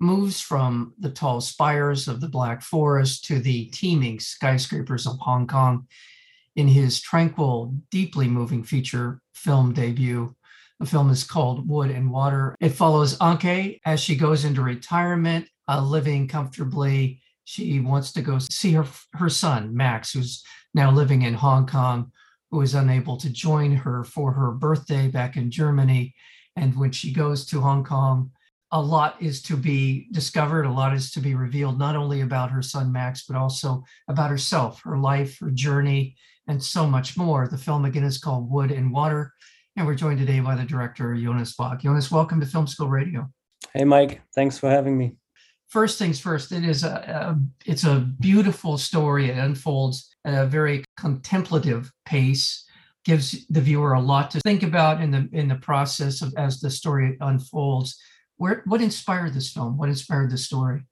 moves from the tall spires of the Black Forest to the teeming skyscrapers of Hong Kong in his tranquil, deeply moving feature film debut. The film is called Wood and Water. It follows Anke as she goes into retirement, uh, living comfortably. She wants to go see her, her son, Max, who's now living in Hong Kong, who is unable to join her for her birthday back in Germany. And when she goes to Hong Kong, a lot is to be discovered, a lot is to be revealed, not only about her son Max, but also about herself, her life, her journey, and so much more. The film again is called Wood and Water, and we're joined today by the director Jonas Bak. Jonas, welcome to Film School Radio. Hey, Mike. Thanks for having me. First things first, it is a, a it's a beautiful story. It unfolds at a very contemplative pace gives the viewer a lot to think about in the in the process of as the story unfolds where what inspired this film? What inspired the story?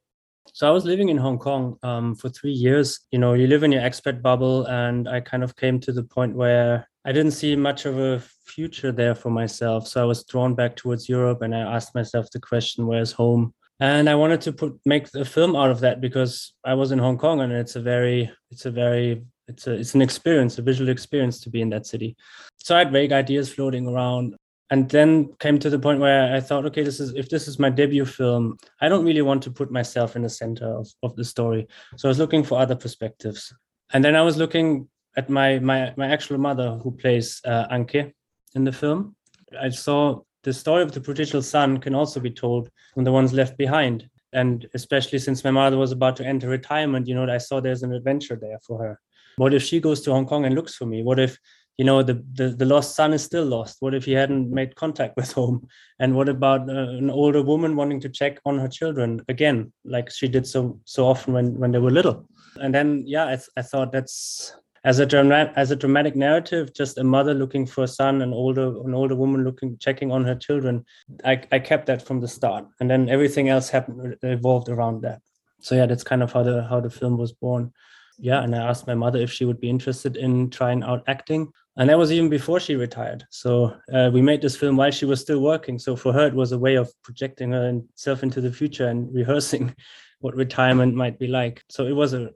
So I was living in Hong Kong um, for three years. You know, you live in your expat bubble, and I kind of came to the point where I didn't see much of a future there for myself. So I was drawn back towards Europe, and I asked myself the question, "Where's home?" And I wanted to put make a film out of that because I was in Hong Kong, and it's a very, it's a very, it's a, it's an experience, a visual experience to be in that city. So I had vague ideas floating around and then came to the point where I thought, okay, this is if this is my debut film, I don't really want to put myself in the center of, of the story. So I was looking for other perspectives. And then I was looking at my my my actual mother who plays uh, Anke in the film. I saw the story of the prodigal son can also be told from the ones left behind. And especially since my mother was about to enter retirement, you know, I saw there's an adventure there for her. What if she goes to Hong Kong and looks for me? What if you know the, the the lost son is still lost. What if he hadn't made contact with home? And what about uh, an older woman wanting to check on her children again like she did so so often when when they were little? And then yeah i, th- I thought that's as a dramatic as a dramatic narrative just a mother looking for a son an older an older woman looking checking on her children i i kept that from the start. And then everything else happened evolved around that. So yeah that's kind of how the how the film was born yeah and i asked my mother if she would be interested in trying out acting and that was even before she retired. So uh, we made this film while she was still working. So for her it was a way of projecting herself into the future and rehearsing what retirement might be like. So it was a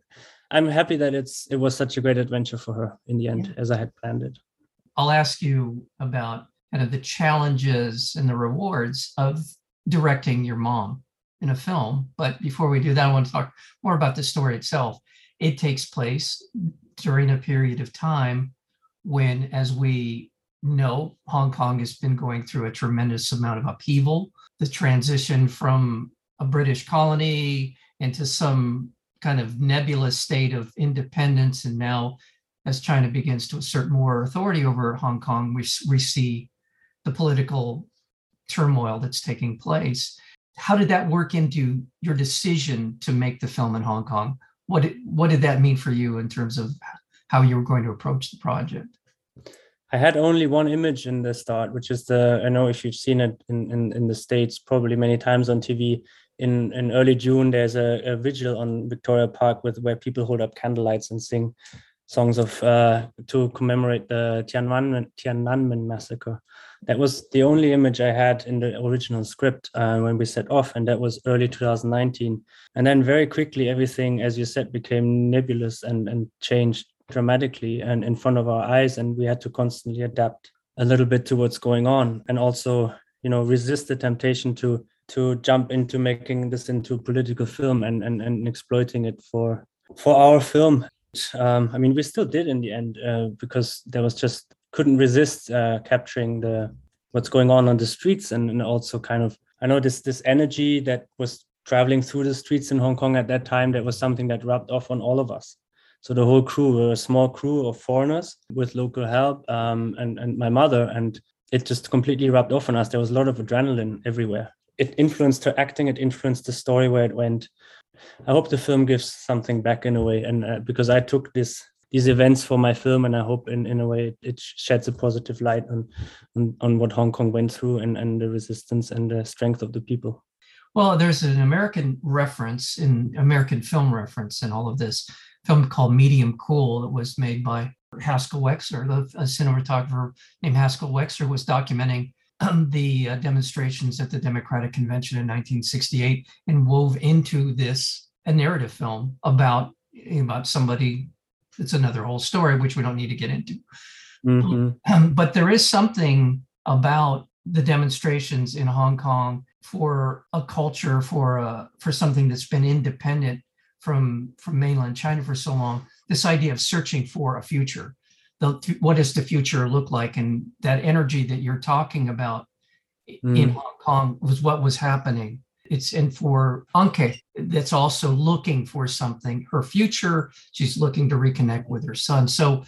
i'm happy that it's it was such a great adventure for her in the end yeah. as i had planned it. I'll ask you about kind of the challenges and the rewards of directing your mom in a film but before we do that i want to talk more about the story itself it takes place during a period of time when, as we know, Hong Kong has been going through a tremendous amount of upheaval. The transition from a British colony into some kind of nebulous state of independence. And now, as China begins to assert more authority over Hong Kong, we, we see the political turmoil that's taking place. How did that work into your decision to make the film in Hong Kong? What did, what did that mean for you in terms of how you were going to approach the project? I had only one image in the start, which is the I know if you've seen it in, in, in the States probably many times on TV. In in early June, there's a, a vigil on Victoria Park with where people hold up candlelights and sing songs of uh, to commemorate the Tiananmen, Tiananmen massacre. That was the only image I had in the original script uh, when we set off, and that was early 2019. And then very quickly, everything, as you said, became nebulous and and changed dramatically and in front of our eyes and we had to constantly adapt a little bit to what's going on and also you know resist the temptation to to jump into making this into a political film and and, and exploiting it for for our film um, i mean we still did in the end uh, because there was just couldn't resist uh, capturing the what's going on on the streets and, and also kind of i know this this energy that was traveling through the streets in hong kong at that time that was something that rubbed off on all of us so the whole crew were a small crew of foreigners with local help um, and, and my mother. And it just completely rubbed off on us. There was a lot of adrenaline everywhere. It influenced her acting, it influenced the story where it went. I hope the film gives something back in a way. And uh, because I took this these events for my film, and I hope in, in a way it sheds a positive light on, on on what Hong Kong went through and and the resistance and the strength of the people. Well, there's an American reference in American film reference in all of this film called Medium Cool that was made by Haskell Wexler, the cinematographer named Haskell Wexler was documenting um, the uh, demonstrations at the Democratic Convention in 1968 and wove into this a narrative film about about somebody. It's another whole story which we don't need to get into. Mm-hmm. Um, but there is something about the demonstrations in Hong Kong for a culture for a, for something that's been independent from from mainland China for so long. This idea of searching for a future, the, what does the future look like, and that energy that you're talking about mm. in Hong Kong was what was happening. It's and for Anke, that's also looking for something. Her future, she's looking to reconnect with her son. So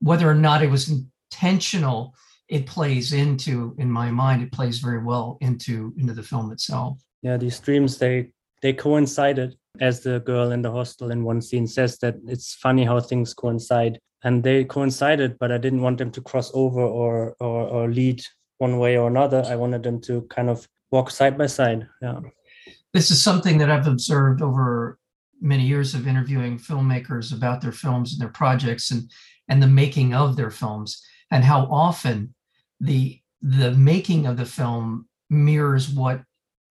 whether or not it was intentional, it plays into, in my mind, it plays very well into into the film itself. Yeah, these dreams they they coincided as the girl in the hostel in one scene says that it's funny how things coincide and they coincided but i didn't want them to cross over or or, or lead one way or another. I wanted them to kind of walk side by side yeah. This is something that i've observed over many years of interviewing filmmakers about their films and their projects and and the making of their films and how often the the making of the film mirrors what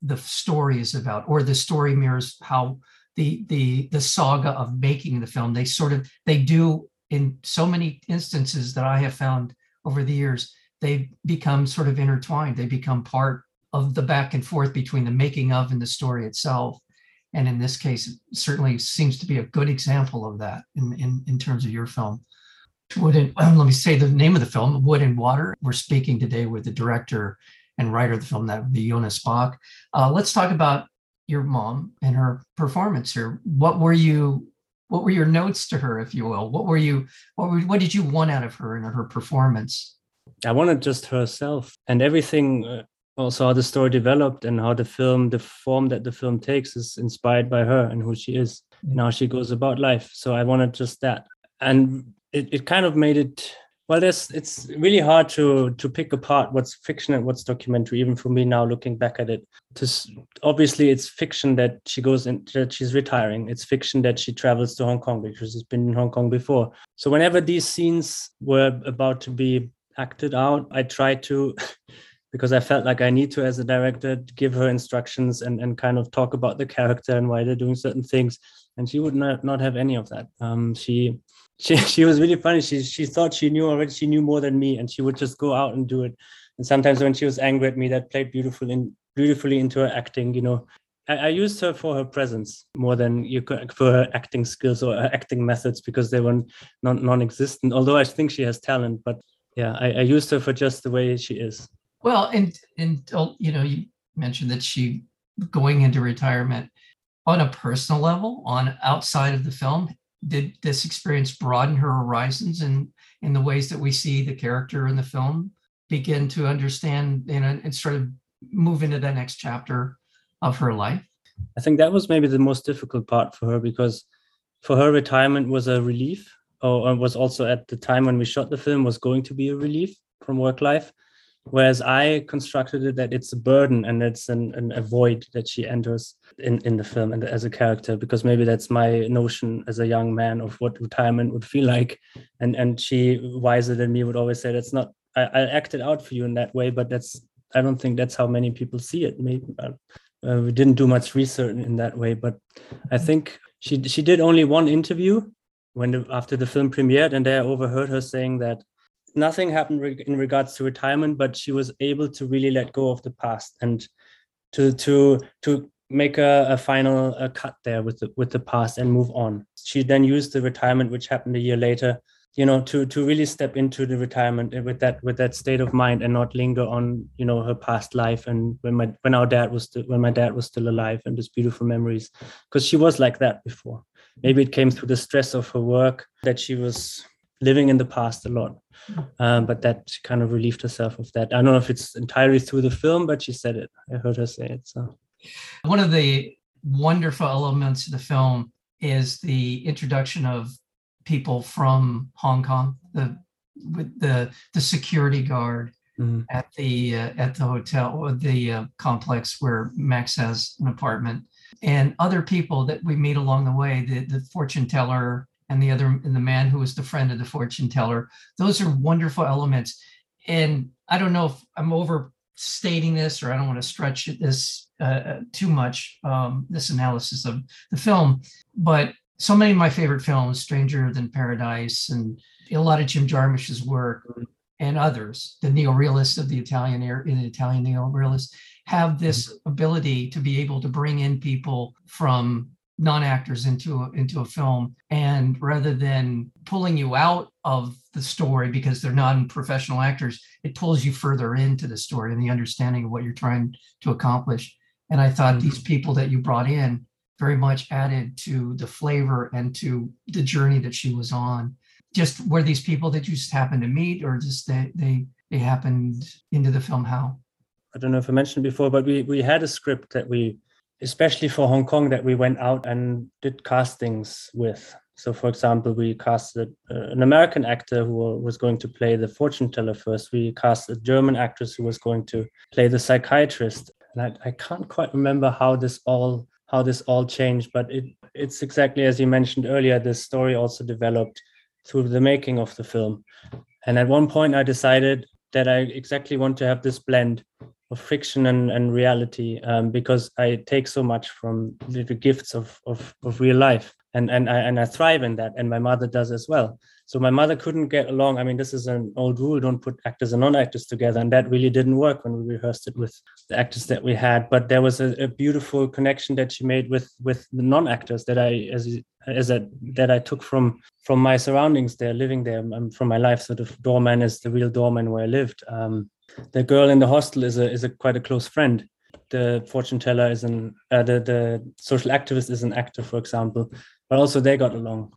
the story is about or the story mirrors how the the the saga of making the film. They sort of they do in so many instances that i have found over the years they become sort of intertwined they become part of the back and forth between the making of and the story itself and in this case it certainly seems to be a good example of that in in, in terms of your film wood and um, let me say the name of the film wood and water we're speaking today with the director and writer of the film that would be jonas Bak uh, let's talk about your mom and her performance here. What were you? What were your notes to her, if you will? What were you? What were, What did you want out of her and her performance? I wanted just herself and everything. Uh, also, how the story developed and how the film, the form that the film takes, is inspired by her and who she is and how she goes about life. So I wanted just that, and it, it kind of made it well, there's it's really hard to to pick apart what's fiction and what's documentary. Even for me now, looking back at it, just obviously it's fiction that she goes in that she's retiring. It's fiction that she travels to Hong Kong because she's been in Hong Kong before. So whenever these scenes were about to be acted out, I tried to. because I felt like I need to, as a director, give her instructions and, and kind of talk about the character and why they're doing certain things. And she would not, not have any of that. Um, she she she was really funny. She she thought she knew already. She knew more than me, and she would just go out and do it. And sometimes when she was angry at me, that played beautifully in, beautifully into her acting. You know, I, I, used her for her presence more than you could for her acting skills or acting methods because they were non non-existent. Although I think she has talent, but yeah, I, I used her for just the way she is. Well, and and oh, you know, you mentioned that she going into retirement on a personal level, on outside of the film, did this experience broaden her horizons and in, in the ways that we see the character in the film begin to understand and sort of move into that next chapter of her life? I think that was maybe the most difficult part for her because for her retirement was a relief or was also at the time when we shot the film was going to be a relief from work life whereas i constructed it that it's a burden and it's an, an a void that she enters in, in the film and as a character because maybe that's my notion as a young man of what retirement would feel like. And and she wiser than me would always say that's not i, I acted it out for you in that way but that's i don't think that's how many people see it. Maybe uh, uh, we didn't do much research in that way but i think she she did only one interview when the, after the film premiered and there i overheard her saying that nothing happened in regards to retirement but she was able to really let go of the past and to to to make a, a final a cut there with the with the past and move on. She then used the retirement which happened a year later you know to to really step into the retirement uh, with that with that state of mind and not linger on you know her past life and when my when our dad was still when my dad was still alive and these beautiful memories. Because she was like that before. Maybe it came through the stress of her work that she was living in the past a lot um, but that kind of relieved herself of that. I don't know if it's entirely through the film, but she said it. I heard her say it. So, one of the wonderful elements of the film is the introduction of people from Hong Kong, the with the the security guard Mhm. at the uh, at the hotel or the uh, complex where Max has an apartment, and other people that we meet along the way, the the fortune teller and the other and the man who was the friend of the fortune teller. Those are wonderful elements, and I don't know if I'm overstating this or I don't want to stretch this uh, uh, too much. Um, this analysis of the film, but so many of my favorite films, Stranger Than Paradise, and a lot of Jim Jarmusch's work, and others, the neorealists of the Italian era, in the Italian neorealists, have this ability to be able to bring in people from non-actors into a, into a film, and rather than pulling you out of the story because they're non-professional actors, it pulls you further into the story and the understanding of what you're trying to accomplish. And I thought these mm-hmm. people that you brought in very much added to the flavor and to the journey that she was on. Just were these people that you just happened to meet, or just they they they happened into the film? How? I don't know if I mentioned before, but we we had a script that we, especially for Hong Kong, that we went out and did castings with. So, for example, we casted uh, an American actor who was going to play the fortune teller first. We cast a German actress who was going to play the psychiatrist. And I, I can't quite remember how this all how this all changed, but it it's exactly as you mentioned earlier. This story also developed through the making of the film. And at one point, I decided that I exactly want to have this blend of fiction and, and reality um, because I take so much from the, the gifts of, of, of real life and, and, I, and I thrive in that. And my mother does as well. So my mother couldn't get along. I mean, this is an old rule don't put actors and non actors together. And that really didn't work when we rehearsed it with the actors that we had. But there was a, a beautiful connection that she made with, with the non actors that I, as, as a, that I took from from my surroundings there, living there, um, from my life. So the doorman is the real doorman where I lived. Um, the girl in the hostel is a is a quite a close friend. The fortune teller is an uh, the the social activist is an actor, for example. But also they got along.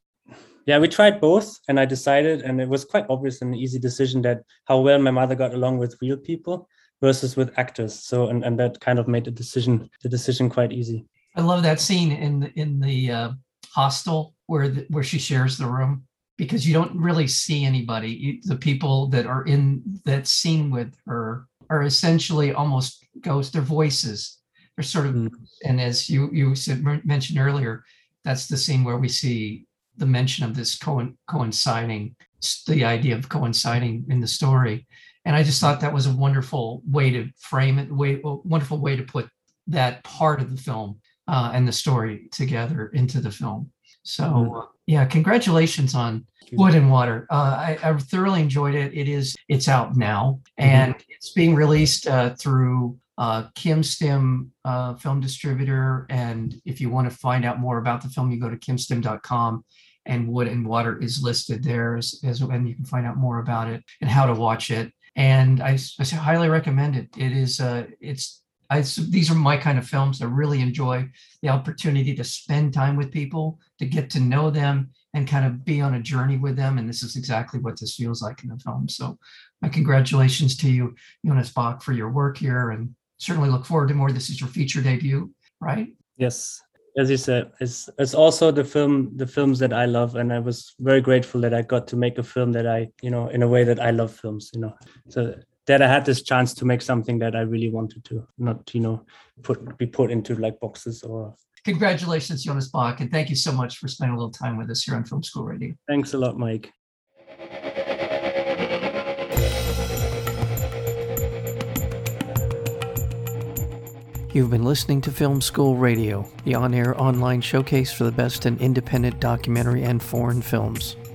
Yeah, we tried both, and I decided, and it was quite obvious and an easy decision that how well my mother got along with real people versus with actors. So and and that kind of made the decision the decision quite easy. I love that scene in in the uh, hostel where the, where she shares the room because you don't really see anybody. You, the people that are in that scene with her are essentially almost ghosts. Their voices. They're sort of, Mm. and as you you said mentioned earlier, that's the scene where we see the mention of this co- coinciding, the idea of coinciding in the story. And I just thought that was a wonderful way to frame it, way a wonderful way to put that part of the film uh, and the story together into the film. So Mhm. Yeah, congratulations on. Wood and Water. Uh, I, I thoroughly enjoyed it. It is it's out now and it's being released uh, through uh, Kim Stim uh, Film Distributor. And if you want to find out more about the film, you go to kimstim.com and Wood and Water is listed there as, as and you can find out more about it and how to watch it. And I highly recommend it. It is uh, it's I, these are my kind of films. I really enjoy the opportunity to spend time with people, to get to know them, and kind of be on a journey with them. And this is exactly what this feels like in the film. So, my congratulations to you, Jonas Bak, for your work here, and certainly look forward to more. This is your feature debut, right? Yes, as you said, it's it's also the film the films that I love, and I was very grateful that I got to make a film that I you know in a way that I love films, you know, so that I had this chance to make something that I really wanted to, not you know put be put into like boxes or. Congratulations, Jonas Bak, and thank you so much for spending a little time with us here on Film School Radio. Thanks a lot, Mike. You've been listening to Film School Radio, the on air online showcase for the best in independent documentary and foreign films.